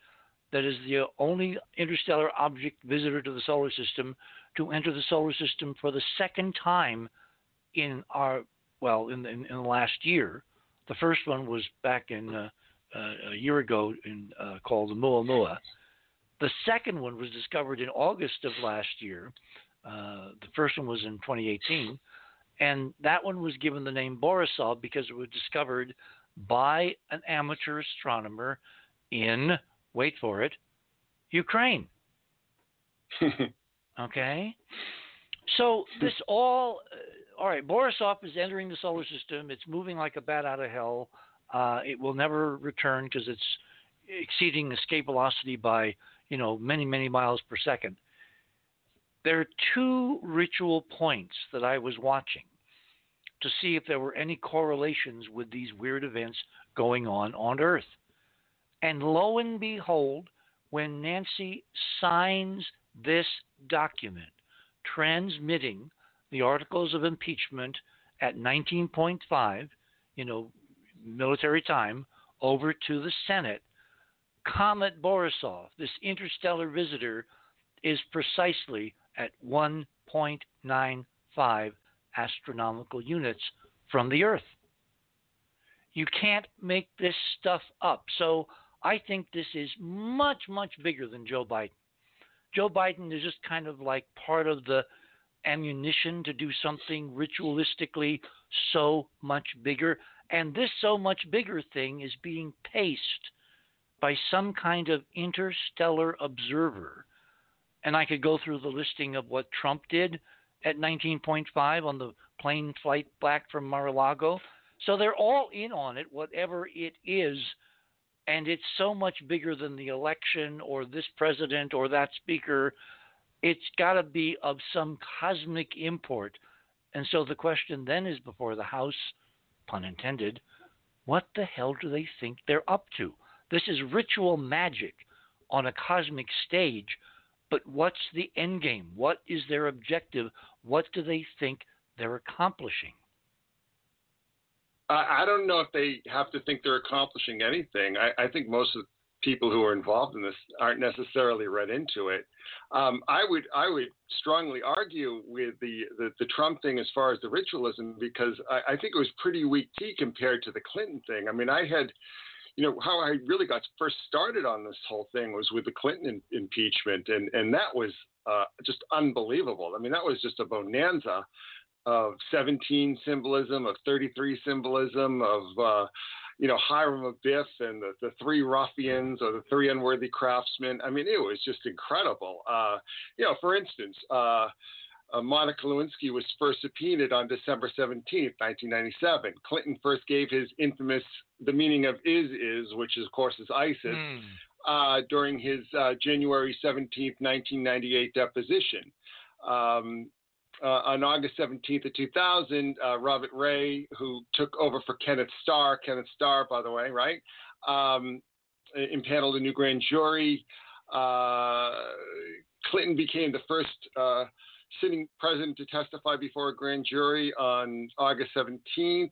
that is the only interstellar object visitor to the solar system to enter the solar system for the second time in our well in, in, in the last year. The first one was back in uh, uh, a year ago in uh, called Oumuamua. The second one was discovered in August of last year. Uh, the first one was in 2018, and that one was given the name Borisov because it was discovered by an amateur astronomer in wait for it, Ukraine. okay? So this all, uh, all right, Borisov is entering the solar system. It's moving like a bat out of hell. Uh, it will never return because it's exceeding escape velocity by, you know, many, many miles per second. There are two ritual points that I was watching to see if there were any correlations with these weird events going on on Earth. And lo and behold, when Nancy signs this document transmitting the articles of impeachment at 19.5, you know, military time, over to the Senate, Comet Borisov, this interstellar visitor, is precisely at 1.95 astronomical units from the Earth. You can't make this stuff up. So I think this is much, much bigger than Joe Biden. Joe Biden is just kind of like part of the ammunition to do something ritualistically so much bigger. And this so much bigger thing is being paced by some kind of interstellar observer. And I could go through the listing of what Trump did at 19.5 on the plane flight back from Mar a Lago. So they're all in on it, whatever it is and it's so much bigger than the election or this president or that speaker. It's got to be of some cosmic import. And so the question then is before the House, pun intended, what the hell do they think they're up to? This is ritual magic on a cosmic stage, but what's the end game? What is their objective? What do they think they're accomplishing? I, don't know if they have to think they're accomplishing anything. I, I think most of people who are involved in this aren't necessarily read into it. Um, I would I would strongly argue with the, the, the Trump thing as far as the ritualism because I, I think it was pretty weak tea compared to the Clinton thing. I mean, I had you know how I really got first started on this whole thing was with the Clinton impeachment, and and that was uh, just unbelievable. I mean, that was just a bonanza of 17 symbolism, of 33 symbolism, of uh, you know Hiram Abiff and the, the three ruffians or the three unworthy craftsmen. I mean, it was just incredible. Uh, you know, for instance. Uh, uh, Monica Lewinsky was first subpoenaed on December 17, 1997. Clinton first gave his infamous "the meaning of is is," which is, of course is ISIS, mm. uh, during his uh, January 17, 1998 deposition. Um, uh, on August 17th of 2000, uh, Robert Ray, who took over for Kenneth Starr, Kenneth Starr, by the way, right, um, impaneled a new grand jury. Uh, Clinton became the first uh, sitting president to testify before a grand jury on August 17th.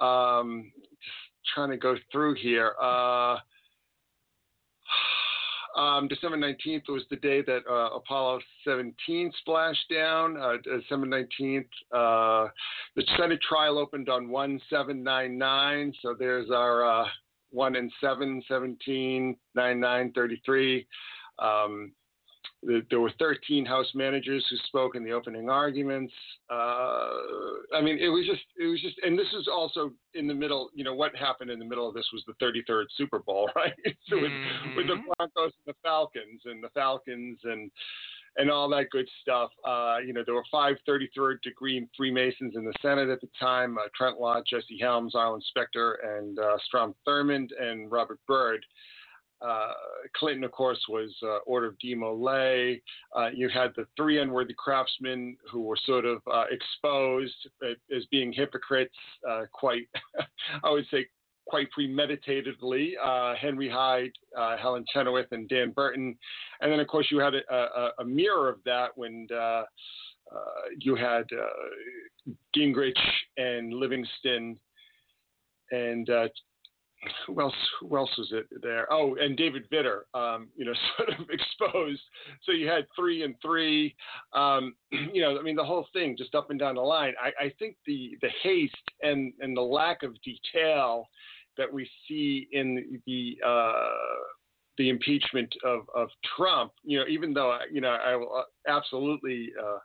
Um, just trying to go through here. Um, December 19th was the day that uh, Apollo 17 splashed down. Uh, December 19th, uh, the Senate trial opened on 1799. So there's our uh, 1 and 7, 17, 99, 33. Um, there were 13 House managers who spoke in the opening arguments. Uh, I mean, it was just, it was just, and this is also in the middle. You know, what happened in the middle of this was the 33rd Super Bowl, right? so with, mm-hmm. with the Broncos and the Falcons, and the Falcons and and all that good stuff. Uh, you know, there were five 33rd degree Freemasons in the Senate at the time: uh, Trent Lott, Jesse Helms, Arlen Specter, and uh, Strom Thurmond, and Robert Byrd. Uh, Clinton, of course, was uh, Order of Demolay. Uh, you had the three unworthy craftsmen who were sort of uh, exposed as being hypocrites, uh, quite, I would say, quite premeditatedly. Uh, Henry Hyde, Helen Chenoweth, and Dan Burton. And then, of course, you had a, a, a mirror of that when you had Gingrich and Livingston and uh, who else? Who else was it there? Oh, and David Vitter, um, you know, sort of exposed. So you had three and three. Um, you know, I mean, the whole thing just up and down the line. I, I think the the haste and and the lack of detail that we see in the uh, the impeachment of, of Trump, you know, even though I, you know I will absolutely. Uh,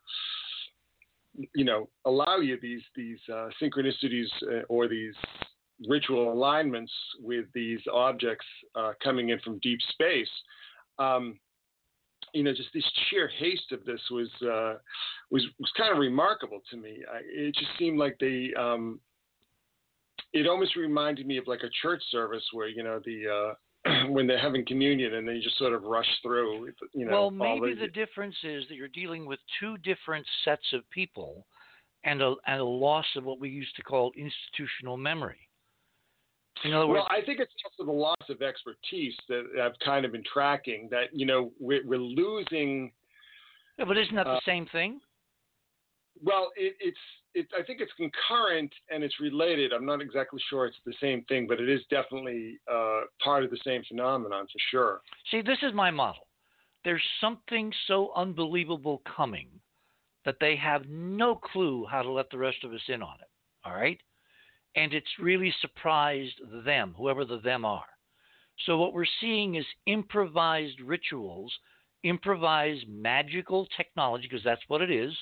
you know, allow you these these uh, synchronicities uh, or these ritual alignments with these objects uh, coming in from deep space. Um, you know, just this sheer haste of this was uh, was was kind of remarkable to me. I, it just seemed like they. Um, it almost reminded me of like a church service where you know the uh, when they're having communion and they just sort of rush through. You know, well, maybe the, the difference is that you're dealing with two different sets of people, and a and a loss of what we used to call institutional memory. In other words, well, I think it's also the loss of expertise that I've kind of been tracking. That you know we're, we're losing. Yeah, but isn't that uh, the same thing? Well, it, it's it, I think it's concurrent and it's related. I'm not exactly sure it's the same thing, but it is definitely uh, part of the same phenomenon for sure. See, this is my model. There's something so unbelievable coming that they have no clue how to let the rest of us in on it. All right? And it's really surprised them, whoever the them are. So, what we're seeing is improvised rituals, improvised magical technology, because that's what it is.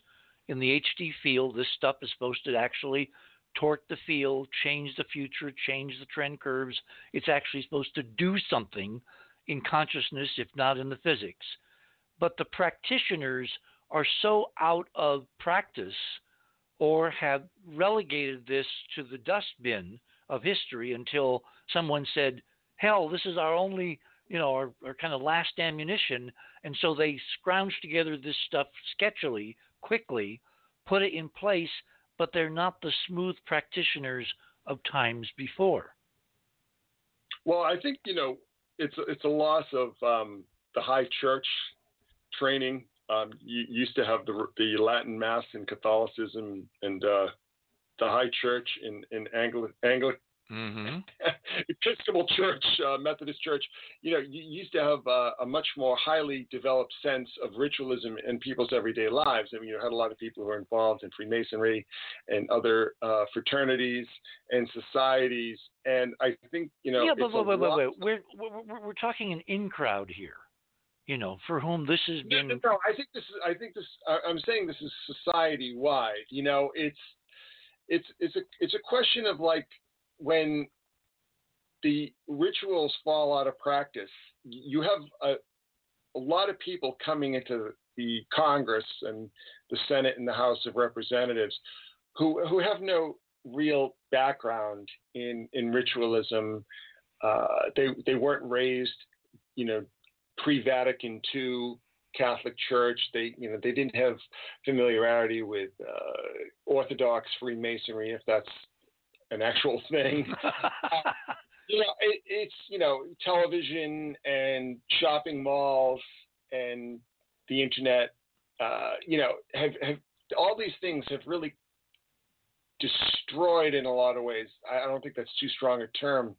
In the HD field, this stuff is supposed to actually torque the field, change the future, change the trend curves. It's actually supposed to do something in consciousness, if not in the physics. But the practitioners are so out of practice or have relegated this to the dustbin of history until someone said, hell, this is our only, you know, our, our kind of last ammunition. And so they scrounge together this stuff sketchily, quickly, put it in place, but they're not the smooth practitioners of times before. Well, I think, you know, it's, it's a loss of um, the high church training um, you used to have the the Latin Mass in Catholicism and uh, the High Church in in Anglo Anglo mm-hmm. Episcopal Church, uh, Methodist Church. You know, you used to have uh, a much more highly developed sense of ritualism in people's everyday lives. I mean, you had a lot of people who were involved in Freemasonry and other uh, fraternities and societies. And I think you know, yeah, but wait, wait, wait, wait. We're, we're we're talking an in crowd here you know, for whom this has been. No, no, I think this is. I think this. I'm saying this is society wide. You know, it's it's it's a it's a question of like when the rituals fall out of practice. You have a a lot of people coming into the Congress and the Senate and the House of Representatives who who have no real background in in ritualism. Uh, they they weren't raised, you know, pre-Vatican II Catholic Church. They, you know, they didn't have familiarity with uh, Orthodox Freemasonry, if that's an actual thing. you know, it, it's you know television and shopping malls and the internet. Uh, you know, have have all these things have really destroyed in a lot of ways. I don't think that's too strong a term.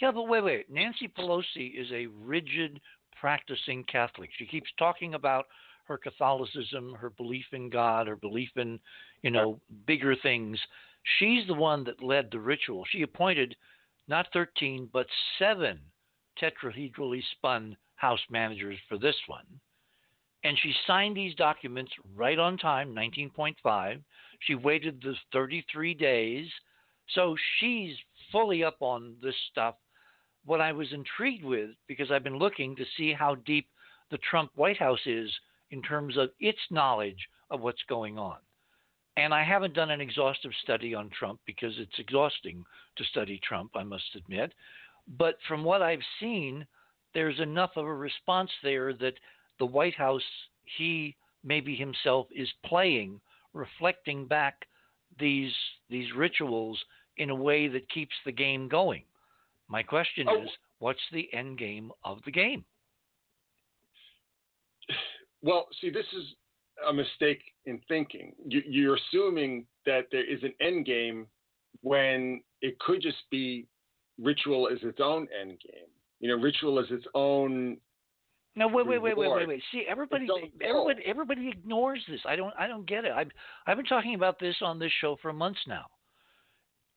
Yeah, but wait, wait. Nancy Pelosi is a rigid practicing Catholic. She keeps talking about her Catholicism, her belief in God, her belief in, you know, bigger things. She's the one that led the ritual. She appointed not 13, but seven tetrahedrally spun house managers for this one. And she signed these documents right on time, 19.5. She waited the 33 days. So she's fully up on this stuff. What I was intrigued with, because I've been looking to see how deep the Trump White House is in terms of its knowledge of what's going on. And I haven't done an exhaustive study on Trump because it's exhausting to study Trump, I must admit. But from what I've seen, there's enough of a response there that the White House, he maybe himself is playing, reflecting back these these rituals in a way that keeps the game going. My question oh. is, what's the end game of the game? Well, see, this is a mistake in thinking. You, are assuming that there is an end game when it could just be ritual as its own end game. You know, ritual as its own. No, wait, wait, wait, wait, wait, wait. See, everybody, everybody, everybody ignores this. I don't, I don't get it. I've, I've been talking about this on this show for months now.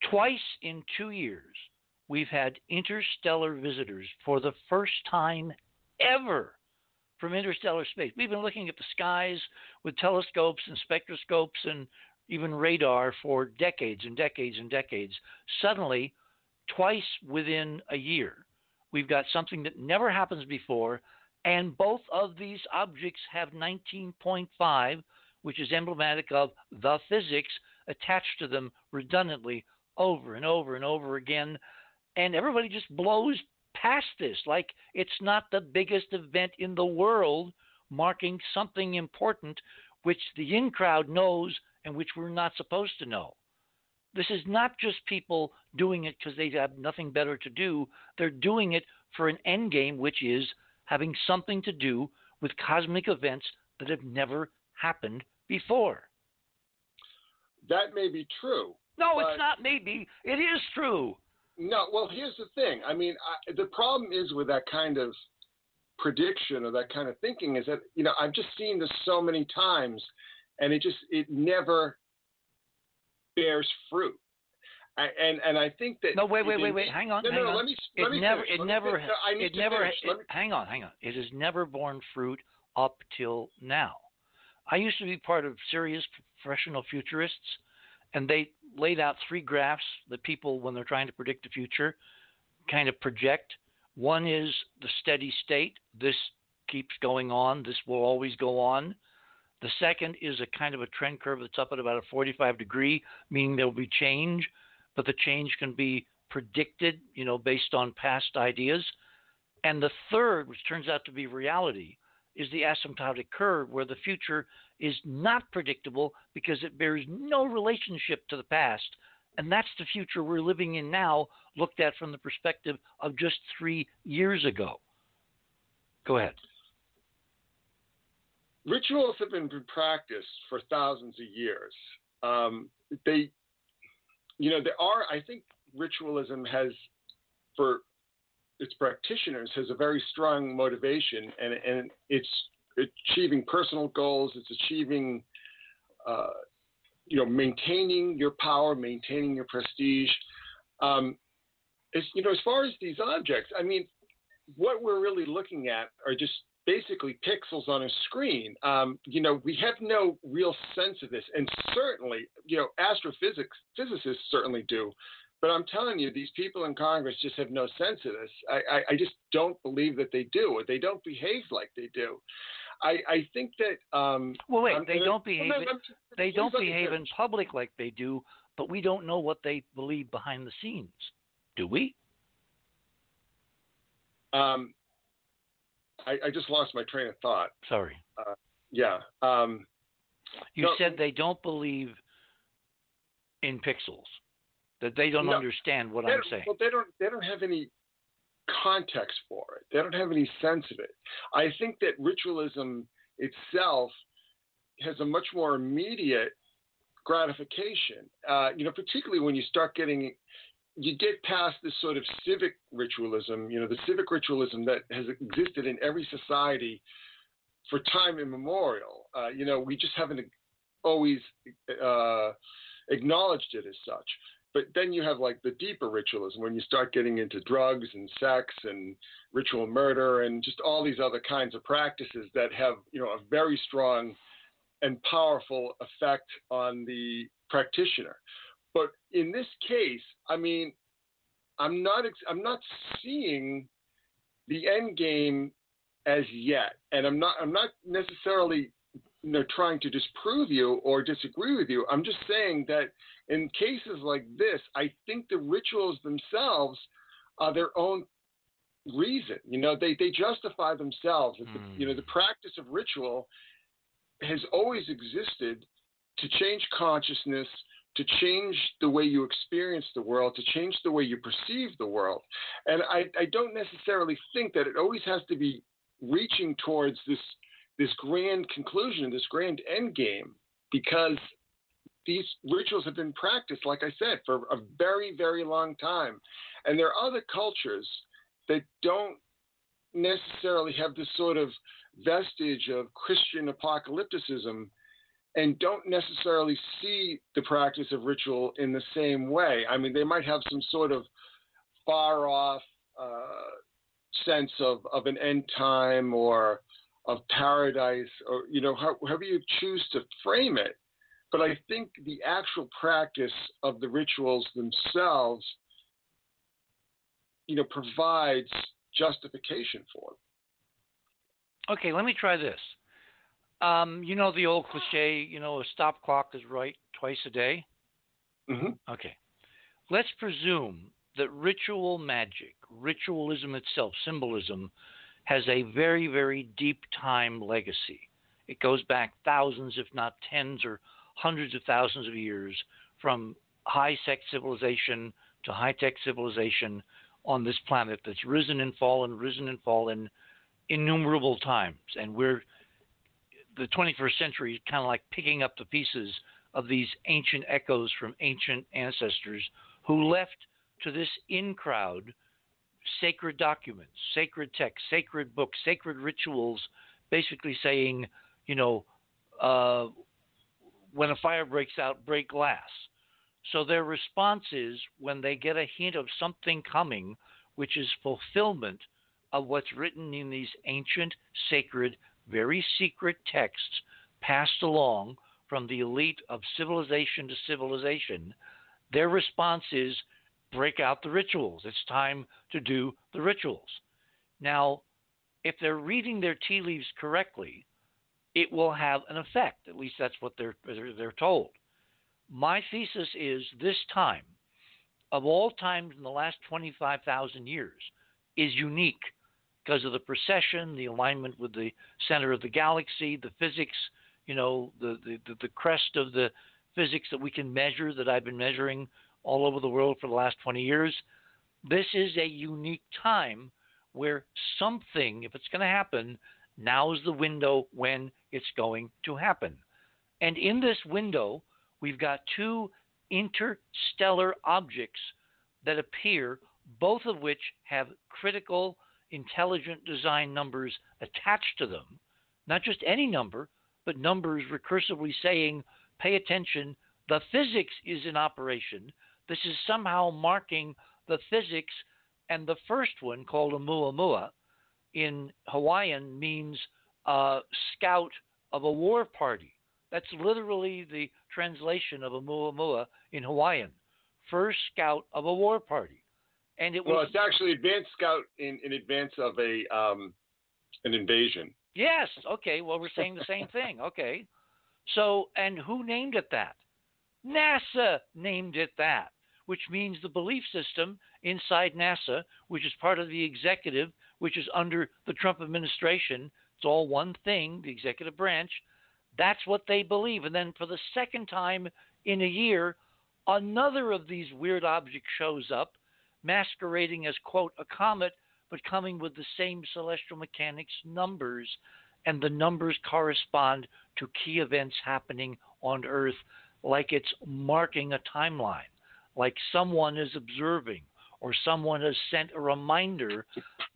Twice in two years, we've had interstellar visitors for the first time ever from interstellar space. We've been looking at the skies with telescopes and spectroscopes and even radar for decades and decades and decades. Suddenly, twice within a year, we've got something that never happens before, and both of these objects have 19.5, which is emblematic of the physics attached to them redundantly over and over and over again. And everybody just blows past this like it's not the biggest event in the world marking something important which the in crowd knows and which we're not supposed to know. This is not just people doing it because they have nothing better to do. They're doing it for an end game, which is having something to do with cosmic events that have never happened before. That may be true. No, it's not maybe. It is true. No, well, here's the thing. I mean, I, the problem is with that kind of prediction or that kind of thinking is that you know I've just seen this so many times, and it just it never bears fruit. I, and and I think that no wait wait wait wait hang on no hang no, on. let me it let me never finish. it let never no, it never it, me... hang on hang on it has never borne fruit up till now. I used to be part of serious professional futurists and they laid out three graphs that people, when they're trying to predict the future, kind of project. One is the steady state. This keeps going on. This will always go on. The second is a kind of a trend curve that's up at about a 45 degree, meaning there will be change, but the change can be predicted, you know, based on past ideas. And the third, which turns out to be reality, is the asymptotic curve, where the future is not predictable because it bears no relationship to the past. And that's the future we're living in now, looked at from the perspective of just three years ago. Go ahead. Rituals have been practiced for thousands of years. Um, they, you know, there are, I think ritualism has, for its practitioners, has a very strong motivation and, and it's achieving personal goals. It's achieving, uh, you know, maintaining your power, maintaining your prestige. Um, you know, as far as these objects, I mean, what we're really looking at are just basically pixels on a screen. Um, you know, we have no real sense of this, and certainly, you know, astrophysics physicists certainly do. But I'm telling you, these people in Congress just have no sense of this. I, I, I just don't believe that they do, or they don't behave like they do. I, I think that. Um, well, wait, they don't behave. Well, no, they don't behave in public like they do, but we don't know what they believe behind the scenes, do we? Um, I, I just lost my train of thought. Sorry. Uh, yeah. Um, you no, said they don't believe in pixels. That they don't no, understand what I'm saying. Well, they don't. They don't have any context for it. They don't have any sense of it. I think that ritualism itself has a much more immediate gratification. Uh, you know, particularly when you start getting you get past this sort of civic ritualism, you know, the civic ritualism that has existed in every society for time immemorial. Uh, you know, we just haven't always uh, acknowledged it as such. But then you have like the deeper ritualism when you start getting into drugs and sex and ritual murder and just all these other kinds of practices that have, you know, a very strong and powerful effect on the practitioner. But in this case, I mean, I'm not I'm not seeing the end game as yet, and I'm not I'm not necessarily you know trying to disprove you or disagree with you. I'm just saying that in cases like this, I think the rituals themselves are their own reason. You know, they they justify themselves. Mm. The, you know, the hmm. practice of ritual has always existed to change consciousness to change the way you experience the world, to change the way you perceive the world. And I, I don't necessarily think that it always has to be reaching towards this this grand conclusion, this grand end game, because these rituals have been practiced, like I said, for a very, very long time. And there are other cultures that don't necessarily have this sort of vestige of Christian apocalypticism and don't necessarily see the practice of ritual in the same way. I mean, they might have some sort of far off uh, sense of, of an end time or of paradise, or, you know, however you choose to frame it. But I think the actual practice of the rituals themselves, you know, provides justification for them. Okay, let me try this. Um, you know the old cliche, you know, a stop clock is right twice a day. Mm-hmm. Okay. Let's presume that ritual magic, ritualism itself, symbolism, has a very, very deep time legacy. It goes back thousands, if not tens or hundreds of thousands of years from high tech civilization to high tech civilization on this planet that's risen and fallen, risen and fallen innumerable times. And we're the 21st century is kind of like picking up the pieces of these ancient echoes from ancient ancestors who left to this in crowd sacred documents, sacred texts, sacred books, sacred rituals, basically saying, you know, uh, when a fire breaks out, break glass. So their response is when they get a hint of something coming, which is fulfillment of what's written in these ancient sacred very secret texts passed along from the elite of civilization to civilization, their response is break out the rituals. It's time to do the rituals. Now, if they're reading their tea leaves correctly, it will have an effect. At least that's what they're, they're, told. My thesis is this time, of all times in the last 25,000 years, is unique because of the precession, the alignment with the center of the galaxy, the physics, you know, the, the, the crest of the physics that we can measure that I've been measuring all over the world for the last 20 years. This is a unique time where something, if it's going to happen, now is the window when it's going to happen. And in this window, we've got two interstellar objects that appear, both of which have critical intelligent design numbers attached to them, not just any number, but numbers recursively saying, pay attention, the physics is in operation. This is somehow marking the physics. And the first one, called Oumuamua, in Hawaiian means uh, scout of a war party. That's literally the translation of Oumuamua in Hawaiian. First scout of a war party and it well, it's actually advanced scout in, in advance of a um, an invasion. Yes. Okay. Well, we're saying the same thing. Okay. So, and who named it that? NASA named it that, which means the belief system inside NASA, which is part of the executive, which is under the Trump administration, it's all one thing, the executive branch. That's what they believe. And then for the second time in a year, another of these weird objects shows up masquerading as, quote, a comet, but coming with the same celestial mechanics numbers. And the numbers correspond to key events happening on Earth, like it's marking a timeline, like someone is observing or someone has sent a reminder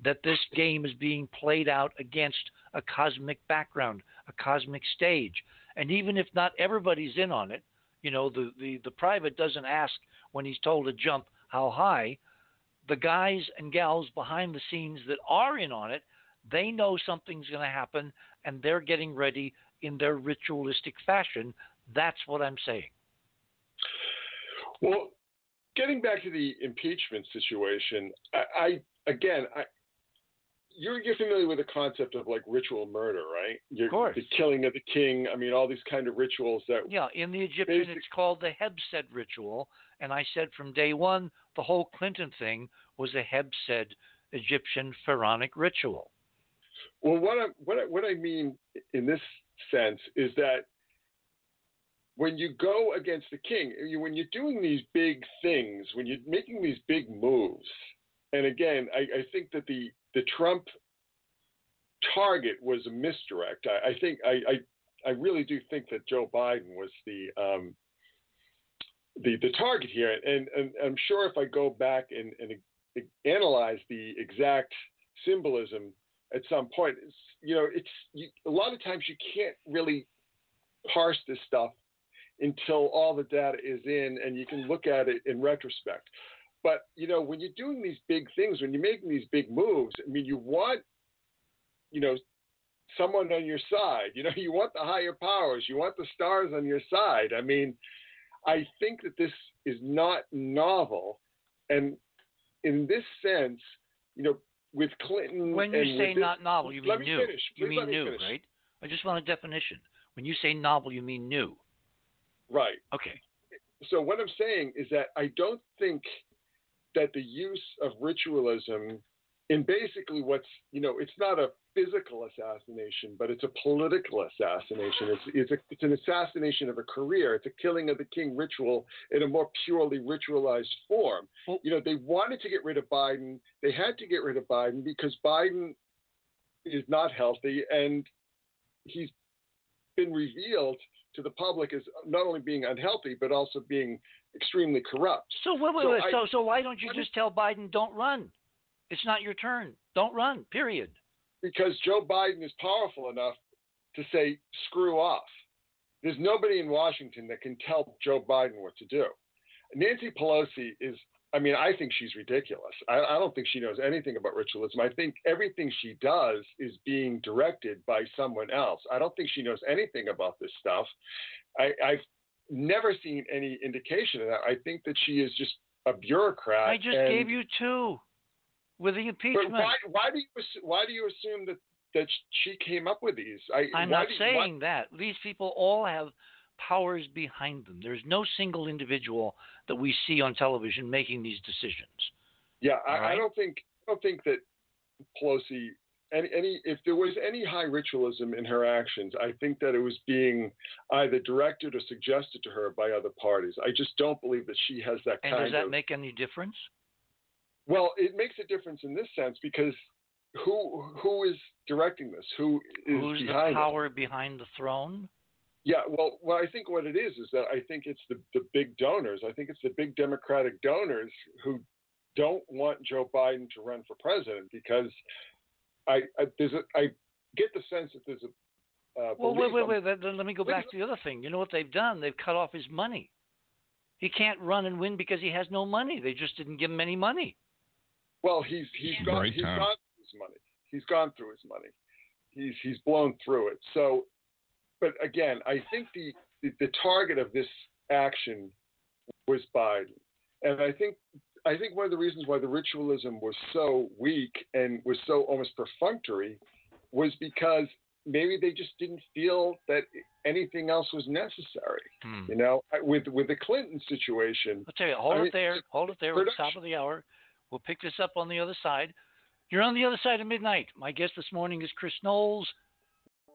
that this game is being played out against a cosmic background, a cosmic stage. And even if not everybody's in on it, you know, the, the, the private doesn't ask when he's told to jump how high. The guys and gals behind the scenes that are in on it, they know something's going to happen and they're getting ready in their ritualistic fashion. That's what I'm saying. Well, getting back to the impeachment situation, I, I again, I, you're you're familiar with the concept of like ritual murder, right? You're, of course. The killing of the king. I mean, all these kind of rituals that. Yeah, in the Egyptian, basic... it's called the Hebsed ritual, and I said from day one, the whole Clinton thing was a Hebsed Egyptian pharaonic ritual. Well, what I what I, what I mean in this sense is that when you go against the king, when you're doing these big things, when you're making these big moves, and again, I, I think that the the Trump target was a misdirect. I, I think I, I, I really do think that Joe Biden was the um, the the target here, and, and I'm sure if I go back and, and analyze the exact symbolism at some point, you know, it's you, a lot of times you can't really parse this stuff until all the data is in and you can look at it in retrospect. But you know, when you're doing these big things, when you're making these big moves, I mean, you want, you know, someone on your side. You know, you want the higher powers. You want the stars on your side. I mean, I think that this is not novel, and in this sense, you know, with Clinton. When you say this, not novel, you mean me new. Finish. You mean new, finish. right? I just want a definition. When you say novel, you mean new. Right. Okay. So what I'm saying is that I don't think that the use of ritualism in basically what's you know it's not a physical assassination but it's a political assassination it's it's, a, it's an assassination of a career it's a killing of the king ritual in a more purely ritualized form well, you know they wanted to get rid of biden they had to get rid of biden because biden is not healthy and he's been revealed to the public as not only being unhealthy but also being extremely corrupt. So wait, wait, so, wait. I, so so why don't you just tell Biden don't run? It's not your turn. Don't run. Period. Because Joe Biden is powerful enough to say screw off. There's nobody in Washington that can tell Joe Biden what to do. Nancy Pelosi is I mean, I think she's ridiculous. I, I, don't think she knows anything about ritualism. I think everything she does is being directed by someone else. I don't think she knows anything about this stuff. I, I've never seen any indication of that. I think that she is just a bureaucrat. I just and, gave you two with the impeachment. Why, why, do you why do you assume that that she came up with these? I, am not saying that. These people all have powers behind them. There's no single individual that we see on television making these decisions. Yeah, I, right? I don't think I don't think that Pelosi any, any if there was any high ritualism in her actions, I think that it was being either directed or suggested to her by other parties. I just don't believe that she has that and kind of. does that of, make any difference? Well, it makes a difference in this sense because who who is directing this? Who is Who's behind the power it? behind the throne? Yeah, well, well, I think what it is is that I think it's the, the big donors. I think it's the big Democratic donors who don't want Joe Biden to run for president because I, I there's a, I get the sense that there's a uh, well, wait, wait, wait. Let, let me go back to the other thing. You know what they've done? They've cut off his money. He can't run and win because he has no money. They just didn't give him any money. Well, he's he's has gone he's gone through his money. He's gone through his money. He's he's blown through it. So, but again, I think the the, the target of this action was Biden, and I think I think one of the reasons why the ritualism was so weak and was so almost perfunctory was because maybe they just didn't feel that anything else was necessary. Hmm. You know, with with the Clinton situation. I'll tell you, hold I it mean, there, hold it there. We're at the top of the hour. We'll pick this up on the other side. You're on the other side of midnight. My guest this morning is Chris Knowles.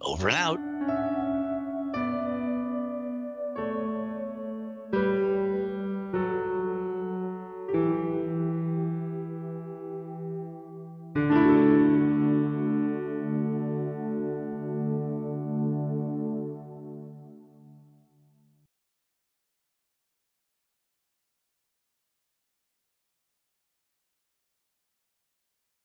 Over and out.